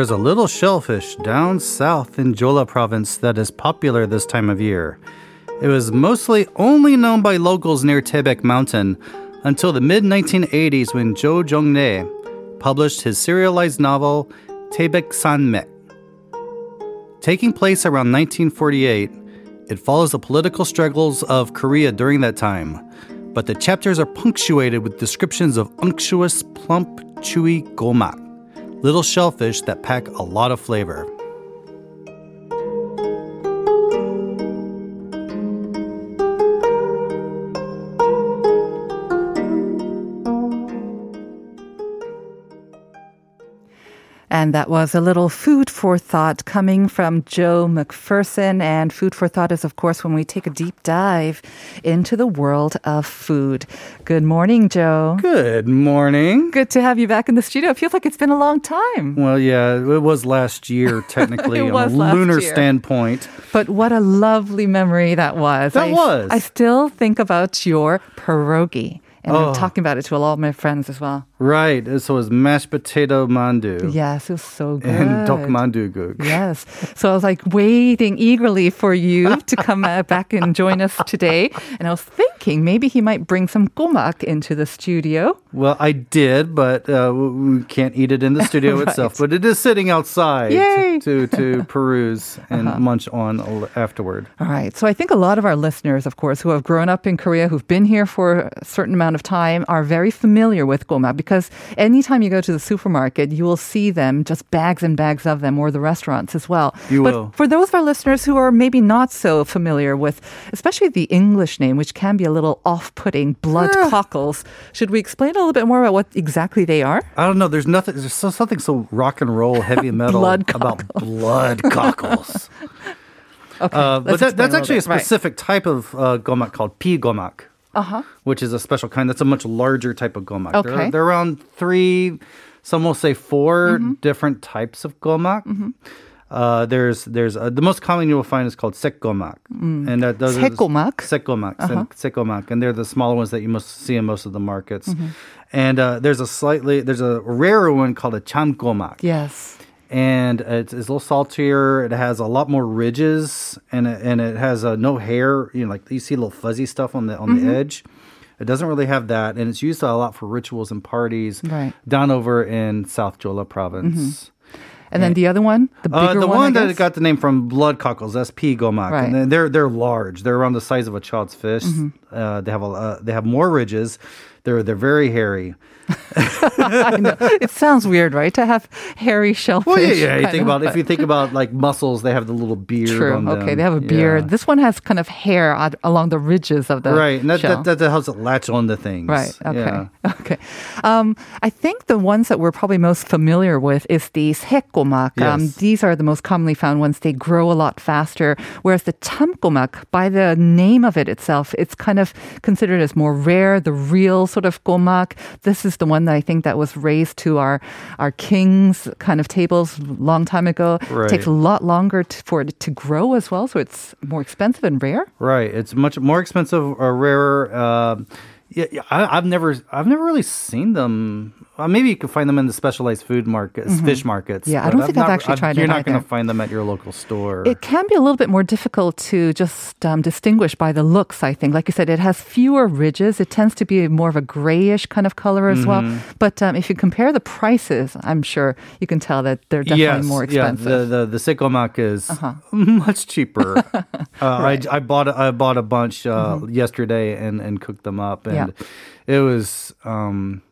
There's a little shellfish down south in Jeolla province that is popular this time of year. It was mostly only known by locals near Taebaek Mountain until the mid 1980s when Jo Jong-nae published his serialized novel Taebaek Sanmek. Taking place around 1948, it follows the political struggles of Korea during that time, but the chapters are punctuated with descriptions of unctuous, plump, chewy gomak, little shellfish that pack a lot of flavor. And that was a little food for thought coming from Joe McPherson. And food for thought is, of course, when we take a deep dive into the world of food. Good morning, Joe. Good morning. Good to have you back in the studio. It feels like it's been a long time. Well, yeah, it was last year, technically, It on a lunar year. standpoint. But what a lovely memory that was. That I, was. I still think about your pierogi. And Oh. I'm talking about it to a lot of my friends as well. Right. So it was mashed potato mandu Yes, it was so good. and dok mandu guk. Yes. So I was like waiting eagerly for you to come uh, back and join us today. And I was thinking maybe he might bring some gomak into the studio. Well, I did, but uh, we can't eat it in the studio Right. itself. But it is sitting outside Yay. to, to, to peruse and munch on afterward. All right. So I think a lot of our listeners, of course, who have grown up in Korea, who've been here for a certain amount of time, are very familiar with gomak because anytime you go to the supermarket, you will see them, just bags and bags of them, or the restaurants as well. You but will. for those of our listeners who are maybe not so familiar with, especially the English name, which can be a little off-putting, blood cockles, should we explain a little bit more about what exactly they are? I don't know. There's nothing. There's so, something so rock and roll, heavy metal Blood about blood cockles. Okay, Uh, but that, that's actually a. Right. specific type of uh, gomak called pi gomak, Uh-huh. which is a special kind. That's a much larger type of gomak. There, Okay. are, there are around three, some will say 4 Mm-hmm. different types of gomak. Uh, there's there's uh, the most common you will find is called sekgomak, and that those Sekgomak? sekgomak, Uh-huh. sekgomak, and they're the smaller ones that you must see in most of the markets. Mm-hmm. And uh, there's a slightly there's a rarer one called a chamgomak, Yes. And it's, it's a little saltier. It has a lot more ridges, and it, and it has uh, no hair. You know, like you see little fuzzy stuff on the on Mm-hmm. the edge. It doesn't really have that, and it's used a lot for rituals and parties Right. down over in South Jeolla province. And then the other one, the Uh, the one, I that got the name from blood cockles, that's P gomak, Right. and they're they're large. They're around the size of a child's fish. Mm-hmm. Uh, they have a uh, they have more ridges. They're they're very hairy. It sounds weird, right? To have hairy shellfish. Well, yeah, yeah. You think about if you think about like mussels, they have the little beard. True. on them. Okay, they have a beard. Yeah. This one has kind of hair along the ridges of the right, and that, shell. that, that, helps it latch on to things. Right. Okay. Yeah. Okay. Um, I think the ones that we're probably most familiar with is the sekgomak. Um, Yes. these are the most commonly found ones. They grow a lot faster. Whereas the chamgomak, by the name of it itself, it's kind of considered as more rare, the real sort of gomak. This is the one that I think that was raised to our our king's kind of tables long time ago. Right. Takes a lot longer to, for it to grow as well, so it's more expensive and rare. Right. It's much more expensive or rarer. Um yeah, yeah, I, I've never, I've never really seen them. Uh, maybe you can find them in the specialized food markets, fish markets. Mm-hmm. Yeah, I don't think I've not- actually tried You're not going to find them at your local store. It can be a little bit more difficult to just um, distinguish by the looks, I think. Like you said, it has fewer ridges. It tends to be more of a grayish kind of color as well. Mm-hmm. But um, if you compare the prices, I'm sure you can tell that they're definitely more expensive. Uh-huh. Yeah, the the the sekgomak is much cheaper. uh, I I bought a, I bought a bunch uh, yesterday and and cooked them up, and Mm-hmm. Yeah. it was. Um,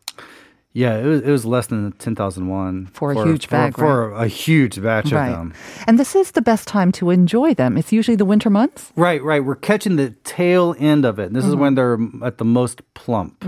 yeah, it was, it was less than ten thousand one For a huge bag, for, a huge batch right. of them. And this is the best time to enjoy them. It's usually the winter months. Right, right. We're catching the tail end of it. This is Mm-hmm. when they're at the most plump.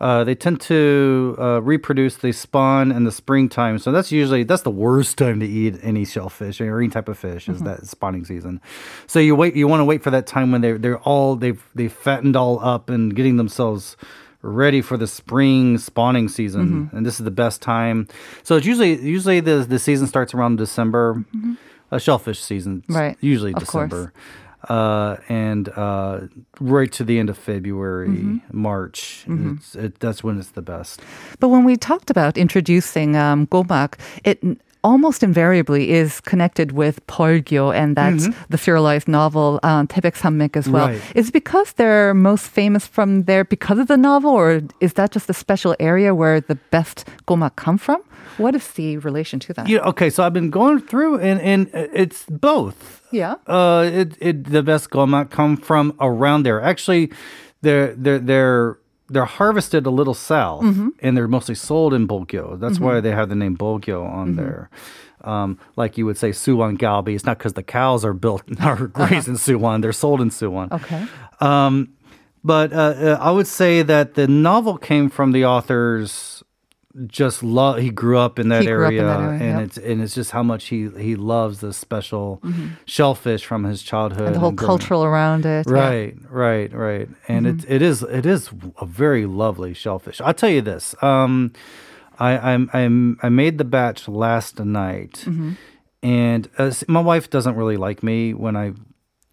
Uh, they tend to uh, reproduce. They spawn in the springtime, so that's usually that's the worst time to eat any shellfish or any type of fish Mm-hmm. is that spawning season. So you wait. You want to wait for that time when they're they're all they've they fattened all up and getting themselves ready for the spring spawning season Mm-hmm. and this is the best time so it's usually usually the the season starts around december uh, shellfish season Mm-hmm. Right, usually of course. december uh, and uh, right to the end of February, Mm-hmm. March. It's, it, that's when it's the best. But when we talked about introducing um, gomak, it almost invariably is connected with Bulgyo, and that's the serialized novel um, Taebaek Sanmek as well. Right. Is it because they're most famous from there because of the novel, or is that just a special area where the best goma come from? What is the relation to that? Yeah, okay, so I've been going through, and and it's both. Yeah. Uh, it it the best goma come from around there. Actually, they're they're they're they're harvested a little south, and they're mostly sold in Bulgyo. That's why they have the name Bulgyo on there. Um, like you would say, Suwon Galbi. It's not because the cows are built are raised in Suwon; they're sold in Suwon. Okay. Um, but uh, uh, I would say that the novel came from the author's just love. He grew up in that up in area, that area, and yep. Mm-hmm. it's and it's just how much he he loves this special shellfish from his childhood. And the whole and cultural around it. yeah. Right, right, right, and it it is it is a very lovely shellfish. I'll tell you this. Um, I I'm, I'm I made the batch last night, Mm-hmm. and uh, my wife doesn't really like me when I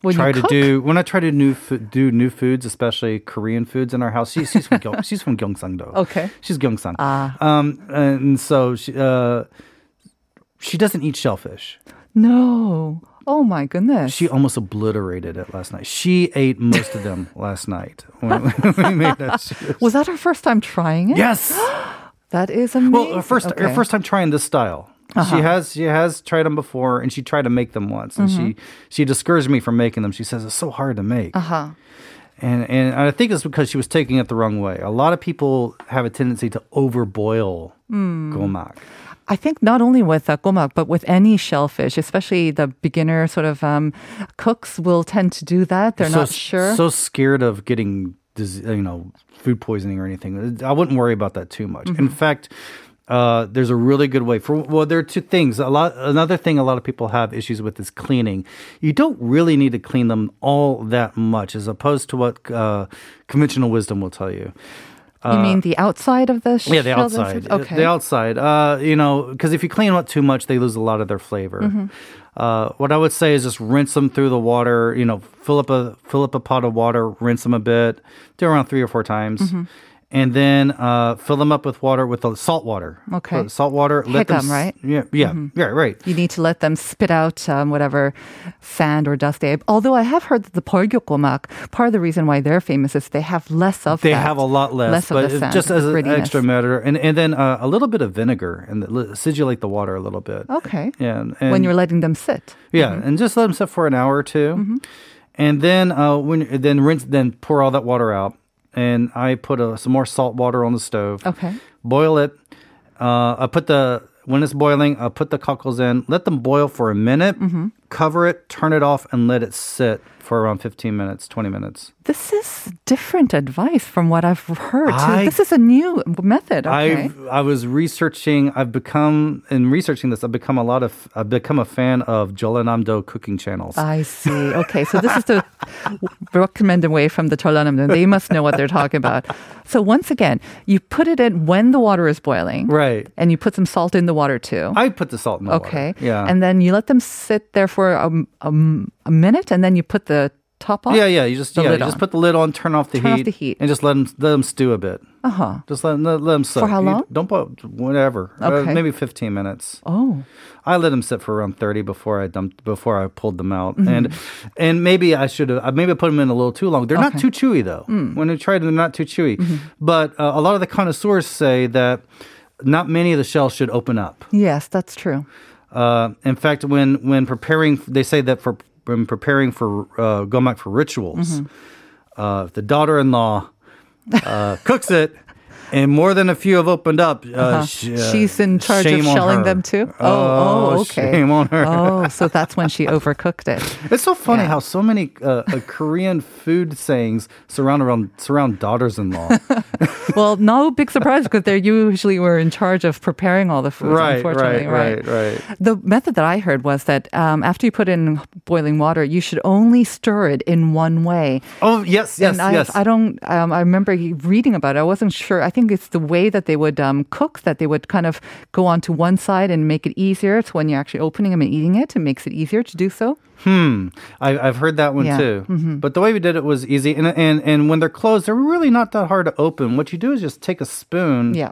When try to do when I try to new do new foods, especially Korean foods in our house. She, she's from Gyeong, she's from Gyeongsang-do. Okay. she's Gyeongsang. Ah. Um, and so she uh, she doesn't eat shellfish. No. Oh my goodness. She almost obliterated it last night. She ate most of them last night when we made that. was that her first time trying it? Yes. That is amazing. Well, her first her Okay. Uh-huh. first time trying this style. She has she has tried them before, and she tried to make them once, and Mm-hmm. she she discouraged me from making them. She says it's so hard to make. Uh-huh. And and I think it's because she was taking it the wrong way. A lot of people have a tendency to overboil Hmm. gomak. I think not only with uh, gomak, but with any shellfish, especially the beginner sort of um, cooks will tend to do that. They're so, not sure. So scared of getting you know food poisoning or anything. I wouldn't worry about that too much. Mm-hmm. In fact. Uh, there's a really good way for well there are two things a lot another thing a lot of people have issues with is cleaning you don't really need to clean them all that much as opposed to what uh, conventional wisdom will tell you you mean the outside of the Yeah, the outside. Okay. The outside. Uh, you know, because if you clean them up too much, they lose a lot of their flavor. Mm-hmm. Uh, what I would say is just rinse them through the water. You know, fill up a fill up a pot of water, rinse them a bit, do it around three or four times. Mm-hmm. And then uh, fill them up with water with the salt water. Okay. Put salt water. Let them Higam, right? Yeah, yeah, yeah. Right. you need to let them spit out um, whatever sand or dust they have. Although I have heard that the Bulgyo part of the reason why they're famous is they have less of They that. have a lot less, less but of the sand just as an extra matter, and and then uh, a little bit of vinegar and the, acidulate the water a little bit. Okay. Yeah, and, and when you're letting them sit. Yeah, and just let them sit for an hour or 2 and then uh, when then rinse, then pour all that water out, and I put uh, some more salt water on the stove. Okay. Boil it. Uh, I put the when it's boiling, I put the cockles in, let them boil for a minute, cover it, turn it off, and let it sit for around 15 minutes, 20 minutes. This is different advice from what I've heard. I- this is a new method. Okay. I I was researching. I've become in researching this. I've become a lot of. I've become a fan of Jeollanamdo cooking channels. I see. Okay, so this is the recommended way from the Jeollanam. They must know what they're talking about. So once again, you put it in when the water is boiling, right. and you put some salt in the water too. I put the salt in the okay. water. Yeah. And then you let them sit there for a, a, a minute, and then you put the top off. Yeah, yeah. You just yeah, you just put the lid on, turn off the Turn off heat, the heat. and just let them let them stew a bit. Uh huh. Just let them let, them sit for how You long? don't put whatever. Uh, Okay. maybe fifteen minutes. Oh. I let them sit for around thirty before I dumped before I pulled them out, Mm-hmm. and and maybe I should have maybe I put them in a little too long. They're not too chewy though. When you try them, they're not too chewy. Mm-hmm. But uh, a lot of the connoisseurs say that not many of the shells should open up. Yes, that's true. Uh, in fact, when when preparing, they say that for when preparing for uh, gomak for rituals, uh, if the daughter-in-law uh, cooks it, and more than a few have opened up, uh, Uh-huh. uh, She's in charge of shelling them too. Oh, oh, okay. Shame on her. Oh, so that's when she overcooked it. It's so funny Yeah. how so many uh, uh, Korean food sayings surround around surround daughters-in-law. Well, no big surprise because they usually were in charge of preparing all the food. right, unfortunately, right, right, right. The method that I heard was that um, after you put in boiling water, you should only stir it in one way. Oh yes, yes, and I, yes. I don't. Um, I remember reading about it. I wasn't sure. I think it's the way that they would um, cook that they would kind of go onto one side and make it easier. So when you're actually opening them and eating it, it makes it easier to do so. Hmm. I, I've heard that one Yeah. too. But the way we did it was easy, and and and when they're closed, they're really not that hard to open. What you do is just take a spoon, Yeah.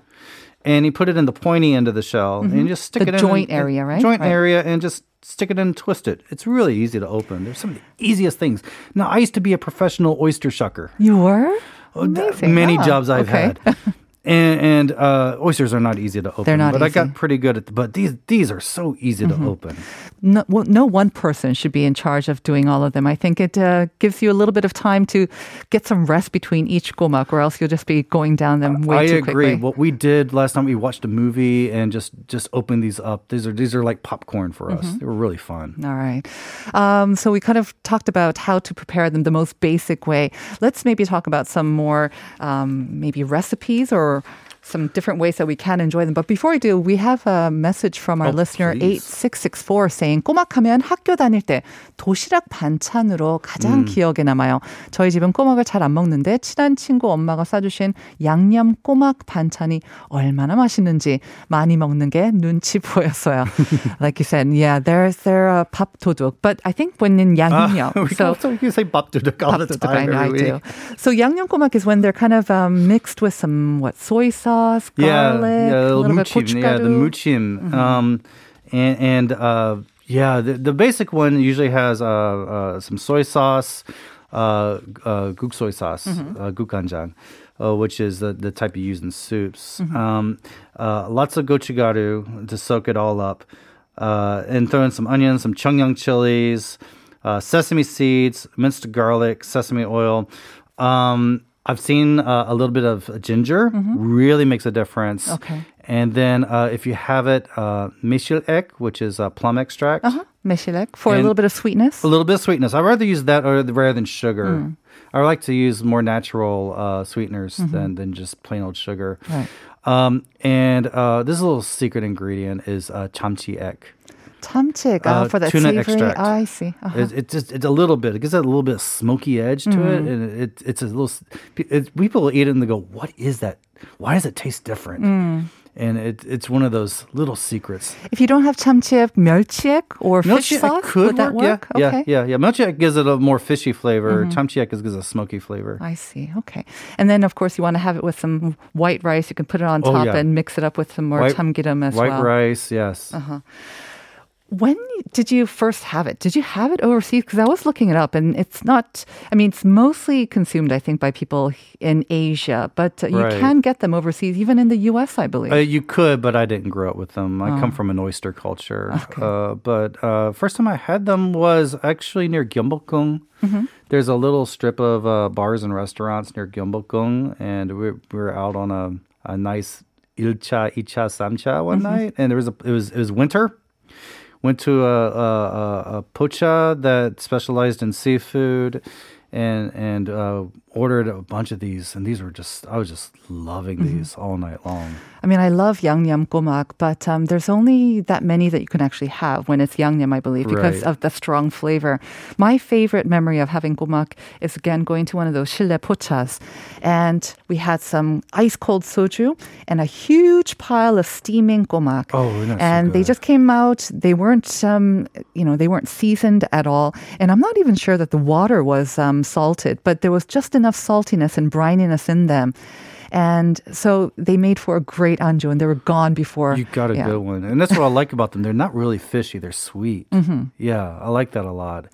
and you put it in the pointy end of the shell, and just stick Mm-hmm. The it in joint in- area, right? Joint Right. area, and just stick it in and twist it. It's really easy to open. There's some of the easiest things. Now, I used to be a professional oyster shucker. You were? Oh, Amazing. Many Ah, jobs I've okay. had. And, and uh, oysters are not easy to open. They're not but I easy. Mm-hmm. got pretty good at. But these these are so easy to open. no, well, no one person should be in charge of doing all of them. I think it uh, gives you a little bit of time to get some rest between each gomak, or else you'll just be going down them way I too agree. quickly. What we did last time, we watched a movie and just just opened these up. These are these are like popcorn for us. Mm-hmm. They were really fun. All right. Um, so we kind of talked about how to prepare them the most basic way. Let's maybe talk about some more um, maybe recipes or or some different ways that we can enjoy them. But before we do, we have a message from our Oh, listener please. 8664 saying 꼬막하면 학교 다닐 때 도시락 반찬으로 가장 기억에 남아요. 저희 집은 꼬막을 잘 안 먹는데 친한 친구 엄마가 싸주신 양념 꼬막 반찬이 얼마나 맛있는지 많이 먹는 게 눈치 보였어요. like you said, yeah, there's there a 밥 도둑, but I think when in 양념, we so also you say babduduk all the time. I know I do. So 양념 꼬막 is when they're kind of um, mixed with some what soy sauce, yeah, a little muchim, bit Yeah, the muchim. Mm-hmm. Um, and and uh, yeah, the, the, basic one usually has uh, uh, some soy sauce, uh, guk uh, soy sauce, mm-hmm. Uh, guk ganjang. Uh, which is the, the type you use in soups. Mm-hmm. Um, lots of gochugaru to soak it all up. and throw in some onions, some chungyang chilies, sesame seeds, minced garlic, sesame oil. Um, I've seen uh, a little bit of ginger. Really makes a difference. Okay. And then uh, if you have it, uh, ek, which is uh, plum extract. Uh-huh. Meshilek for a little bit of sweetness. A little bit of sweetness. I'd rather use that rather than sugar. I like to use more natural uh, sweeteners than, than just plain old sugar. Right. Um, and uh, this little secret ingredient is uh, chamchi ek. 참치액 Uh, uh, for that tuna savory. extract. I see. Uh-huh. It, it just it's a little bit. It gives that a little bit of smoky edge to it, Mm-hmm. and it, it's a little. It, people eat it and they go, "What is that? Why does it taste different?" Mm. And it, it's one of those little secrets. If you don't have 참치액, 멸치액 or fish Milchiek sauce, could would that work? Yeah, okay. Mm-hmm. yeah, yeah, yeah. Milchiek gives it a more fishy flavor. Chamchiek gives it a smoky flavor. I see. Okay. And then, of course, you want to have it with some white rice. You can put it on Oh, top yeah. and mix it up with some more White- 참기름 as White well. rice, yes. When did you first have it? Did you have it overseas? Because I was looking it up, and it's not. I mean, it's mostly consumed, I think, by people in Asia, but uh, you Right. can get them overseas, even in the U.S., I believe. Uh, you could, but I didn't grow up with them. I Oh. come from an oyster culture. Uh, but uh, first time I had them was actually near Gyeongbokgung. Mm-hmm. There's a little strip of uh, bars and restaurants near Gyeongbokgung, and we, we were out on a, a nice ilcha, icha, samcha one Mm-hmm. night, and there was a it was it was winter. Went to a, a, a, pocha that specialized in seafood, and and uh, ordered a bunch of these, and these were just I was just loving Mm-hmm. these all night long. I mean, I love yangnam gomak, but um, there's only that many that you can actually have when it's yangnam, I believe, because Right. of the strong flavor. My favorite memory of having gomak is again going to one of those shille pochas, and we had some ice cold soju and a huge pile of steaming gomak. Oh, that's so and they just came out. They weren't, um, you know, they weren't seasoned at all, and I'm not even sure that the water was um, salted, but there was just enough saltiness and brininess in them. And so they made for a great anju, and they were gone before. You got a yeah. good one. And that's what I like about them. They're not really fishy, they're sweet. Mm-hmm. Yeah, I like that a lot.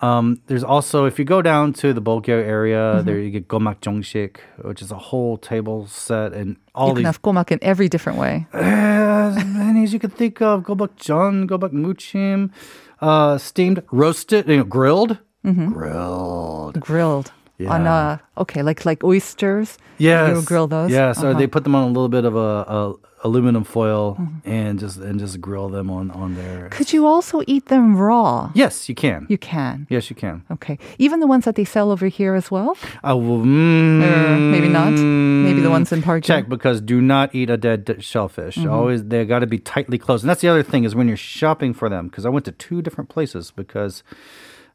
Um, there's also, if you go down to the Bulgyo area, Mm-hmm. there you get gomak jongshik, which is a whole table set and all You can these have gomak in every different way. as many as you could think of. Gomak jon, gomak muchim, uh, steamed, roasted, you know, grilled. Mm-hmm. Grilled. Grilled on Yeah. uh okay, like like oysters. Yes. You grill those. Yes, or Uh-huh. they put them on a little bit of a, a aluminum foil Mm-hmm. and just and just grill them on on there. Could you also eat them raw? Yes, you can. You can. yes, you can. Okay. Even the ones that they sell over here as well? I will. Mm, Or maybe not. Maybe the ones in Park. Check because do not eat a dead shellfish. Mm-hmm. Always they got to be tightly closed. And that's the other thing is when you're shopping for them because I went to two different places because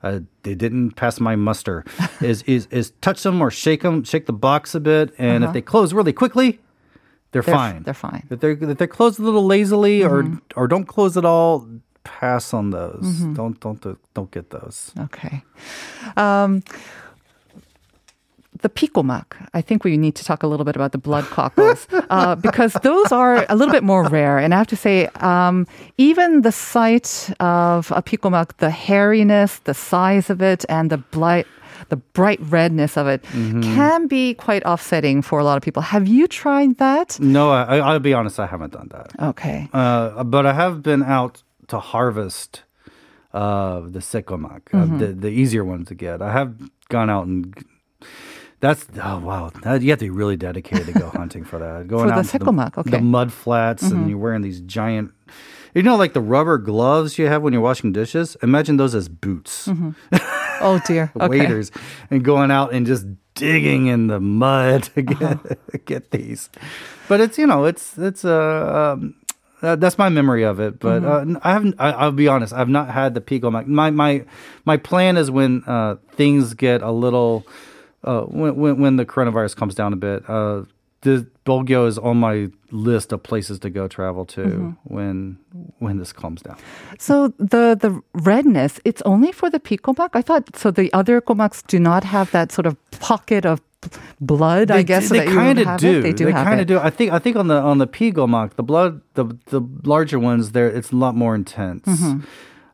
uh, they didn't pass my muster. is is is touch them or shake them, shake the box a bit, and if they close really quickly, they're, Uh-huh. They're- fine. they're fine. If they're if they're closed a little lazily or Mm-hmm. or don't close at all, pass on those. Mm-hmm. Don't don't don't get those. Okay. Um, the pikomak. I think we need to talk a little bit about the blood cockles uh, because those are a little bit more rare. And I have to say, um, even the sight of a pikomak, the hairiness, the size of it, and the blight the bright redness of it Mm-hmm. can be quite offsetting for a lot of people. Have you tried that? No, I, I'll be honest, I haven't done that. Okay. Uh, but I have been out to harvest uh, the sekgomak, Mm-hmm. uh, the, the easier ones to get. I have gone out and that's oh wow, that, you have to be really dedicated to go hunting for that. Going For the out sekgomak, the, okay. the mud flats, Mm-hmm. and you're wearing these giant. You know, like the rubber gloves you have when you're washing dishes. Imagine those as boots, Oh dear. Okay. waders, and going out and just digging in the mud to get Uh-huh. get these. But it's you know it's it's uh, um, uh, that's my memory of it. But Mm-hmm. uh, I haven't. I, I'll be honest. I've not had the pico. My my my, my plan is when uh, things get a little uh, when, when when the coronavirus comes down a bit. Uh, is on my list of places to go travel to Mm-hmm. when when this calms down. So the the redness, it's only for the pikomak. I thought so. The other komaks do not have that sort of pocket of blood. I guess they you would kind of do. It. They do have kind of do. I think. I think on the on the pigomak, the blood, the the larger ones, there it's a lot more intense, Mm-hmm.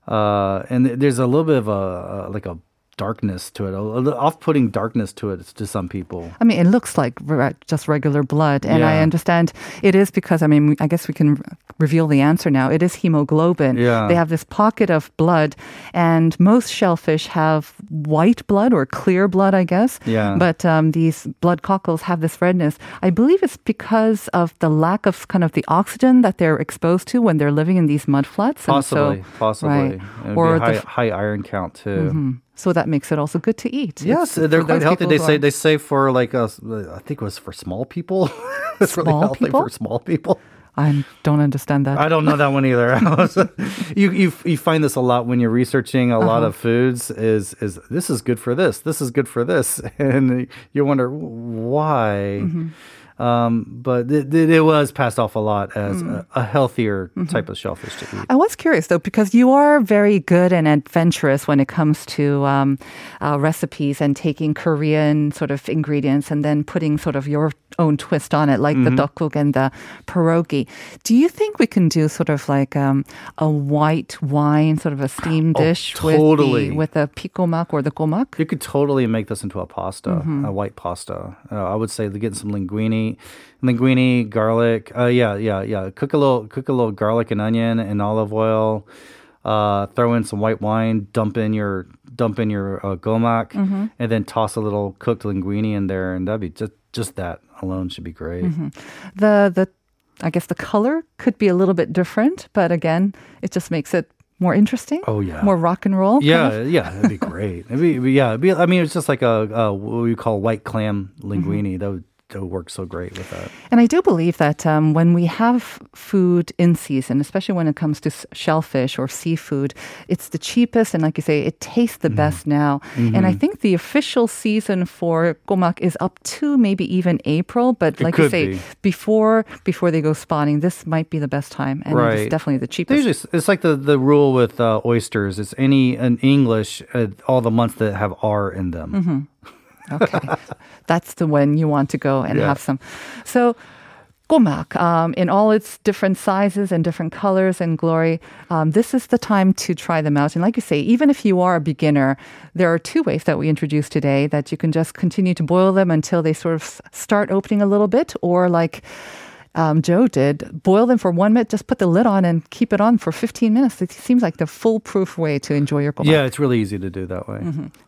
uh, and there's a little bit of a, a like a darkness to it, off-putting darkness to it to some people. I mean, it looks like re- just regular blood, and I understand it is because I mean, I guess we can reveal the answer now. It is hemoglobin. Yeah. They have this pocket of blood, and most shellfish have white blood or clear blood, I guess. Yeah. But um, these blood cockles have this redness. I believe it's because of the lack of kind of the oxygen that they're exposed to when they're living in these mud flats. And so- Possibly, possibly, right. Or be the high, f- high iron count too. Mhm. So that makes it also good to eat. Yes, It's they're quite healthy. They say they say for like I think it was for small people. it's really healthy people? for small people. I don't understand that. I don't know that one either. you, you you find this a lot when you're researching a lot Uh-huh. of foods. Is is this is good for this? This is good for this, and you wonder why. Mm-hmm. Um, but it, it, it was passed off a lot as Mm. a, a healthier Mm-hmm. type of shellfish to eat. I was curious though, because you are very good and adventurous when it comes to um, uh, recipes and taking Korean sort of ingredients and then putting sort of your own twist on it, like Mm-hmm. the dokguk and the pierogi. Do you think we can do sort of like um, a white wine, sort of a steamed Oh, dish totally. with the with the pikomak or the gomak? You could totally make this into a pasta, Mm-hmm. a white pasta. Uh, I would say to get some linguine, linguine, garlic. Uh, yeah, yeah, yeah. Cook a little, cook a little garlic and onion and olive oil. Uh, throw in some white wine. Dump in your dump in your uh, gomak, Mm-hmm. and then toss a little cooked linguine in there, and that'd be just just that alone should be great. Mm-hmm. The the I guess the color could be a little bit different, but again, it just makes it more interesting. Oh, yeah. more rock and roll. kind Yeah, of? yeah, that'd be great. It'd it'd be- yeah, it'd be, I mean, it's just like a, a what we call white clam linguine. Mm-hmm. That would that would work so great with that. And I do believe that um, when we have food in season, especially when it comes to shellfish or seafood, it's the cheapest. And like you say, it tastes Mm-hmm. the best now. And I think the official season for gomak is up to maybe even April. But like you say, be. before before they go spawning, this might be the best time. And Right. it's definitely the cheapest. S- it's like the, the rule with uh, oysters. It's any in English, uh, all the months that have R in them. Mm-hmm. Okay. That's the when you want to go and Yeah. have some. So, gomak, um, in all its different sizes and different colors and glory, um, this is the time to try them out. And like you say, even if you are a beginner, there are two ways that we introduced today that you can just continue to boil them until they sort of start opening a little bit, or like um, Joe did, boil them for one minute, just put the lid on and keep it on for 15 minutes. It seems like the foolproof way to enjoy your gomak. Yeah, it's really easy to do that way.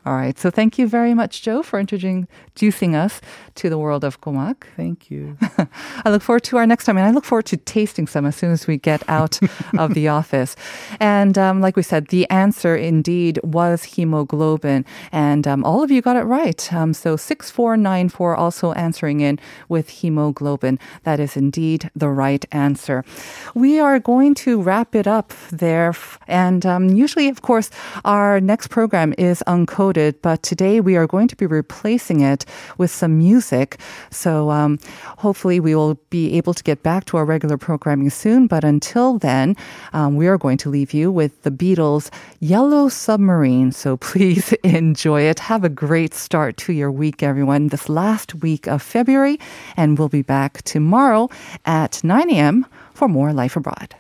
All right. So thank you very much, Joe, for introducing us to the world of gomak. Thank you. I look forward to our next time, and I look forward to tasting some as soon as we get out of the office. And um, like we said, the answer indeed was hemoglobin, and um, all of you got it right. Um, so six four nine four also answering in with hemoglobin. That is indeed indeed the right answer. We are going to wrap it up there. And um, usually, of course, our next program is uncoded, but today we are going to be replacing it with some music. So um, hopefully, we will be able to get back to our regular programming soon. But until then, um, we are going to leave you with the Beatles' Yellow Submarine. So please enjoy it. Have a great start to your week, everyone, this last week of February. And we'll be back tomorrow at 9 a.m. for more Life Abroad.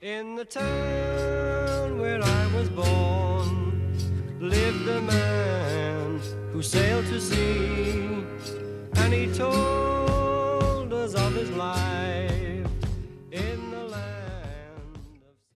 In the town where I was born lived a man who sailed to sea and he told